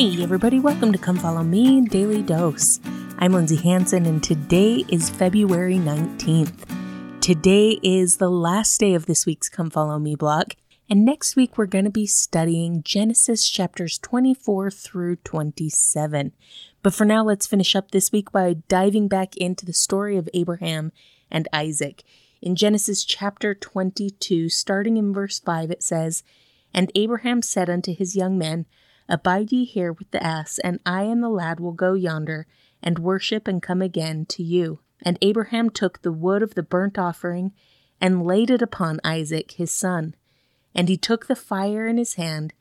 Hey, everybody, welcome to Come Follow Me Daily Dose. I'm Lindsay Hanson, and today is February 19th. Today is the last day of this week's Come Follow Me block, and next week we're going to be studying Genesis chapters 24 through 27. But for now, let's finish up this week by diving back into the story of Abraham and Isaac. In Genesis chapter 22, starting in verse 5, it says, And Abraham said unto his young men, Abide ye here with the ass, and I and the lad will go yonder, and worship and come again to you. And Abraham took the wood of the burnt offering, and laid it upon Isaac his son. And he took the fire in his hand,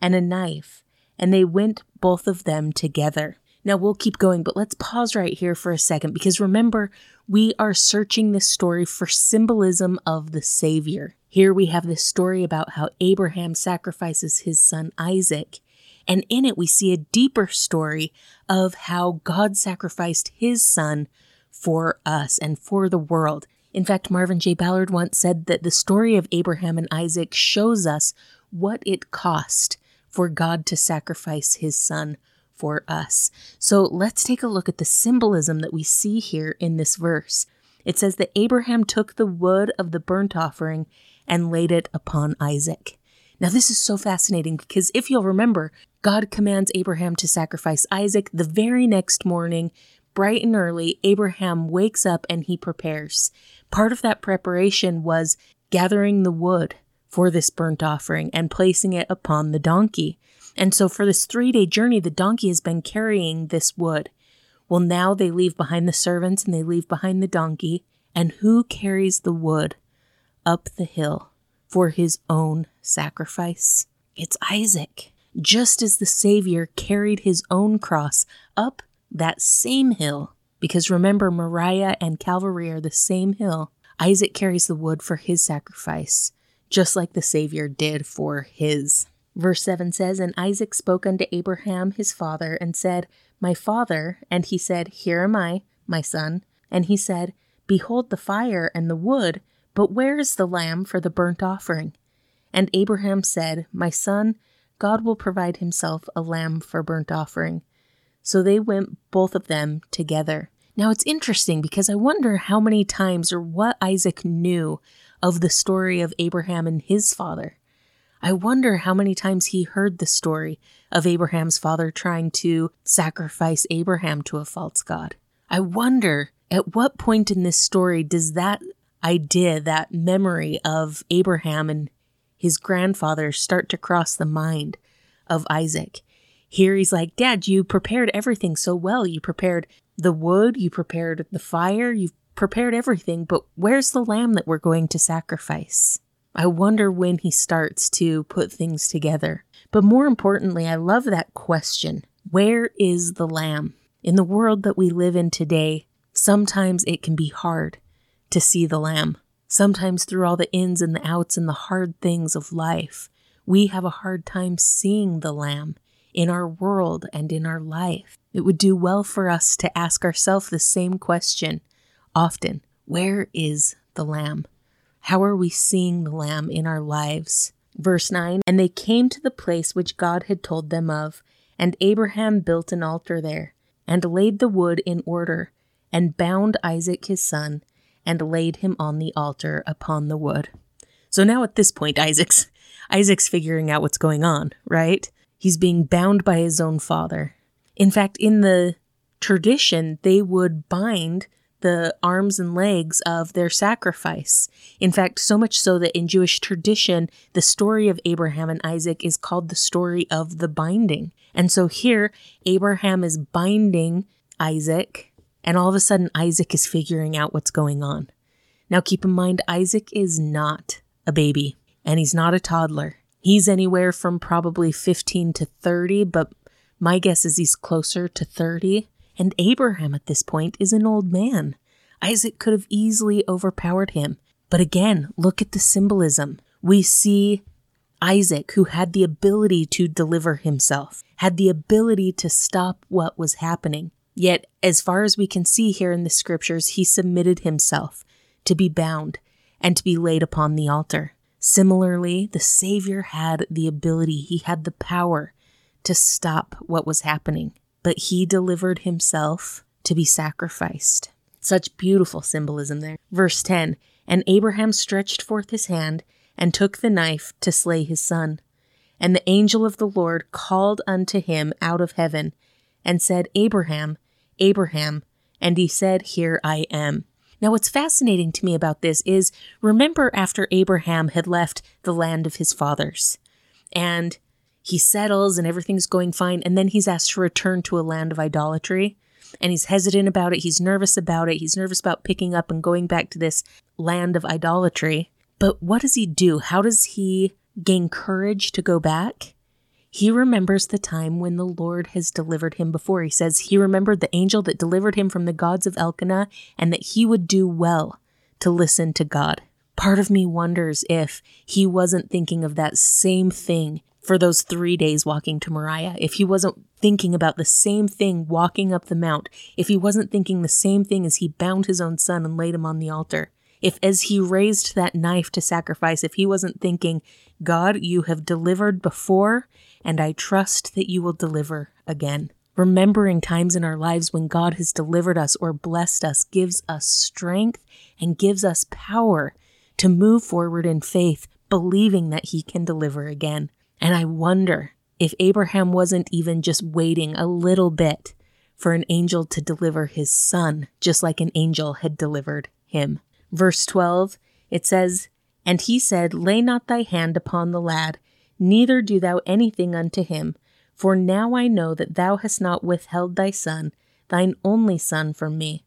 and a knife, and they went both of them together. Now we'll keep going, but let's pause right here for a second because remember, we are searching this story for symbolism of the Savior. Here we have this story about how Abraham sacrifices his son Isaac, and in it, we see a deeper story of how God sacrificed his son for us and for the world. In fact, Melvin J. Ballard once said that the story of Abraham and Isaac shows us what it cost for God to sacrifice his son for us. So let's take a look at the symbolism that we see here in this verse. It says that Abraham took the wood of the burnt offering and laid it upon Isaac. Now, this is so fascinating because if you'll remember, God commands Abraham to sacrifice Isaac the very next morning. Bright and early, Abraham wakes up and he prepares. Part of that preparation was gathering the wood for this burnt offering and placing it upon the donkey. And so, for this three day journey, the donkey has been carrying this wood. Well, now they leave behind the servants and they leave behind the donkey. And who carries the wood up the hill for his own sacrifice? It's Isaac just as the Savior carried his own cross up that same hill. Because remember, Moriah and Calvary are the same hill. Isaac carries the wood for his sacrifice, just like the Savior did for his. Verse 7 says, And Isaac spoke unto Abraham his father, and said, My father. And he said, Here am I, my son. And he said, Behold the fire and the wood, but where is the lamb for the burnt offering? And Abraham said, My son, God will provide himself a lamb for burnt offering. So they went both of them together. Now it's interesting because I wonder how many times or what Isaac knew of the story of Abraham and his father. I wonder how many times he heard the story of Abraham's father trying to sacrifice Abraham to a false god. I wonder at what point in this story does that idea, that memory of Abraham and his grandfather start to cross the mind of Isaac. Here he's like, Dad, you prepared everything so well. You prepared the wood, you prepared the fire, you've prepared everything, but where's the lamb that we're going to sacrifice? I wonder when he starts to put things together. But more importantly, I love that question Where is the lamb? In the world that we live in today, sometimes it can be hard to see the lamb. Sometimes, through all the ins and the outs and the hard things of life, we have a hard time seeing the Lamb in our world and in our life. It would do well for us to ask ourselves the same question often Where is the Lamb? How are we seeing the Lamb in our lives? Verse 9 And they came to the place which God had told them of, and Abraham built an altar there, and laid the wood in order, and bound Isaac his son and laid him on the altar upon the wood. So now at this point, Isaac's Isaac's figuring out what's going on, right? He's being bound by his own father. In fact, in the tradition, they would bind the arms and legs of their sacrifice. In fact, so much so that in Jewish tradition, the story of Abraham and Isaac is called the story of the binding. And so here, Abraham is binding Isaac and all of a sudden Isaac is figuring out what's going on. Now keep in mind, Isaac is not a baby, and he's not a toddler. He's anywhere from probably 15 to 30, but my guess is he's closer to 30. And Abraham at this point is an old man. Isaac could have easily overpowered him. But again, look at the symbolism. We see Isaac, who had the ability to deliver himself, had the ability to stop what was happening. Yet, as far as we can see here in the scriptures, he submitted himself to be bound and to be laid upon the altar. Similarly, the Savior had the ability, he had the power to stop what was happening, but he delivered himself to be sacrificed. Such beautiful symbolism there. Verse 10 And Abraham stretched forth his hand and took the knife to slay his son. And the angel of the Lord called unto him out of heaven and said, Abraham, Abraham. And he said, Here I am. Now, what's fascinating to me about this is remember after Abraham had left the land of his fathers and he settles and everything's going fine, and then he's asked to return to a land of idolatry. And he's hesitant about it. He's nervous about it. He's nervous about picking up and going back to this land of idolatry. But what does he do? How does he gain courage to go back? He remembers the time when the Lord has delivered him before. He says he remembered the angel that delivered him from the gods of Elkenah and that he would do well to listen to God. Part of me wonders if he wasn't thinking of that same thing for those three days walking to Moriah, if he wasn't thinking about the same thing walking up the mount, if he wasn't thinking the same thing as he bound his own son and laid him on the altar, if as he raised that knife to sacrifice, if he wasn't thinking, God, you have delivered before and I trust that you will deliver again. Remembering times in our lives when God has delivered us or blessed us gives us strength and gives us power to move forward in faith, believing that He can deliver again. And I wonder if Abraham wasn't even just waiting a little bit for an angel to deliver his son, just like an angel had delivered him. Verse 12, it says, And he said, Lay not thy hand upon the lad, neither do thou anything unto him. For now I know that thou hast not withheld thy son, thine only son, from me.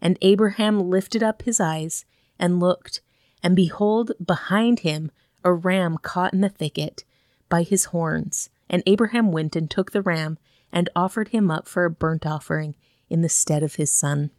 And Abraham lifted up his eyes and looked, and behold, behind him a ram caught in the thicket by his horns. And Abraham went and took the ram and offered him up for a burnt offering in the stead of his son.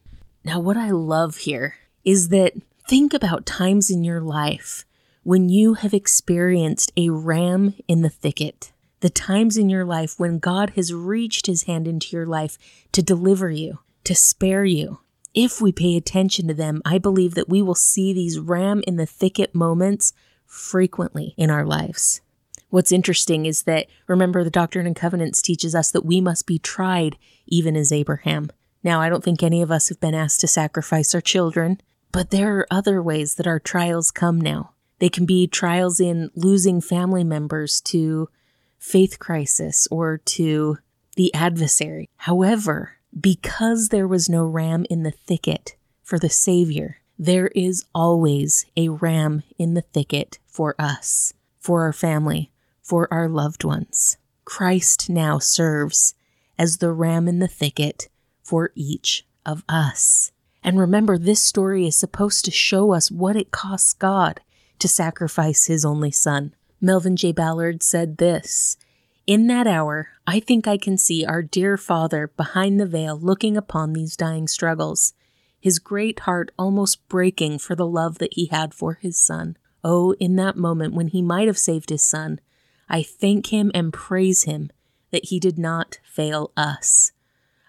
Now, what I love here is that think about times in your life when you have experienced a ram in the thicket, the times in your life when God has reached his hand into your life to deliver you, to spare you. If we pay attention to them, I believe that we will see these ram in the thicket moments frequently in our lives. What's interesting is that, remember, the Doctrine and Covenants teaches us that we must be tried even as Abraham. Now, I don't think any of us have been asked to sacrifice our children, but there are other ways that our trials come now. They can be trials in losing family members to faith crisis or to the adversary. However, because there was no ram in the thicket for the Savior, there is always a ram in the thicket for us, for our family, for our loved ones. Christ now serves as the ram in the thicket for each of us. And remember, this story is supposed to show us what it costs God to sacrifice his only son. Melvin J. Ballard said this In that hour, I think I can see our dear father behind the veil looking upon these dying struggles, his great heart almost breaking for the love that he had for his son. Oh, in that moment when he might have saved his son, I thank him and praise him that he did not fail us.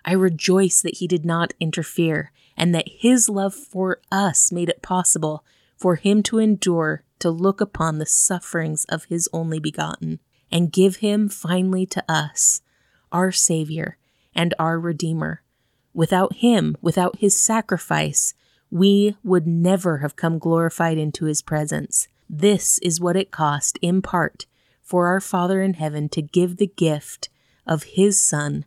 I rejoice that he did not interfere and that his love for us made it possible for him to endure to look upon the sufferings of his only begotten, and give him finally to us, our Savior and our Redeemer. Without him, without his sacrifice, we would never have come glorified into his presence. This is what it cost, in part, for our Father in heaven to give the gift of his Son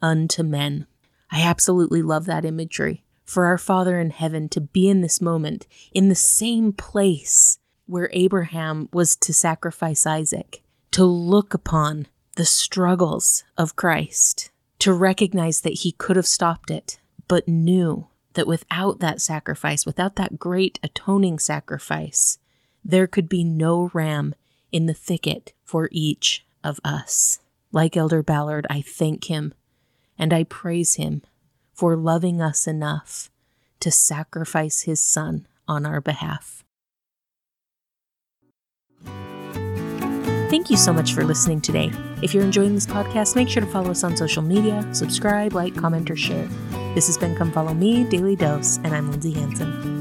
unto men. I absolutely love that imagery for our Father in heaven to be in this moment, in the same place where Abraham was to sacrifice Isaac, to look upon the struggles of Christ, to recognize that he could have stopped it, but knew that without that sacrifice, without that great atoning sacrifice, there could be no ram in the thicket for each of us. Like Elder Ballard, I thank him and I praise him for loving us enough to sacrifice his son on our behalf. Thank you so much for listening today. If you're enjoying this podcast, make sure to follow us on social media, subscribe, like, comment, or share. This has been Come Follow Me, Daily Dose, and I'm Lindsay Hanson.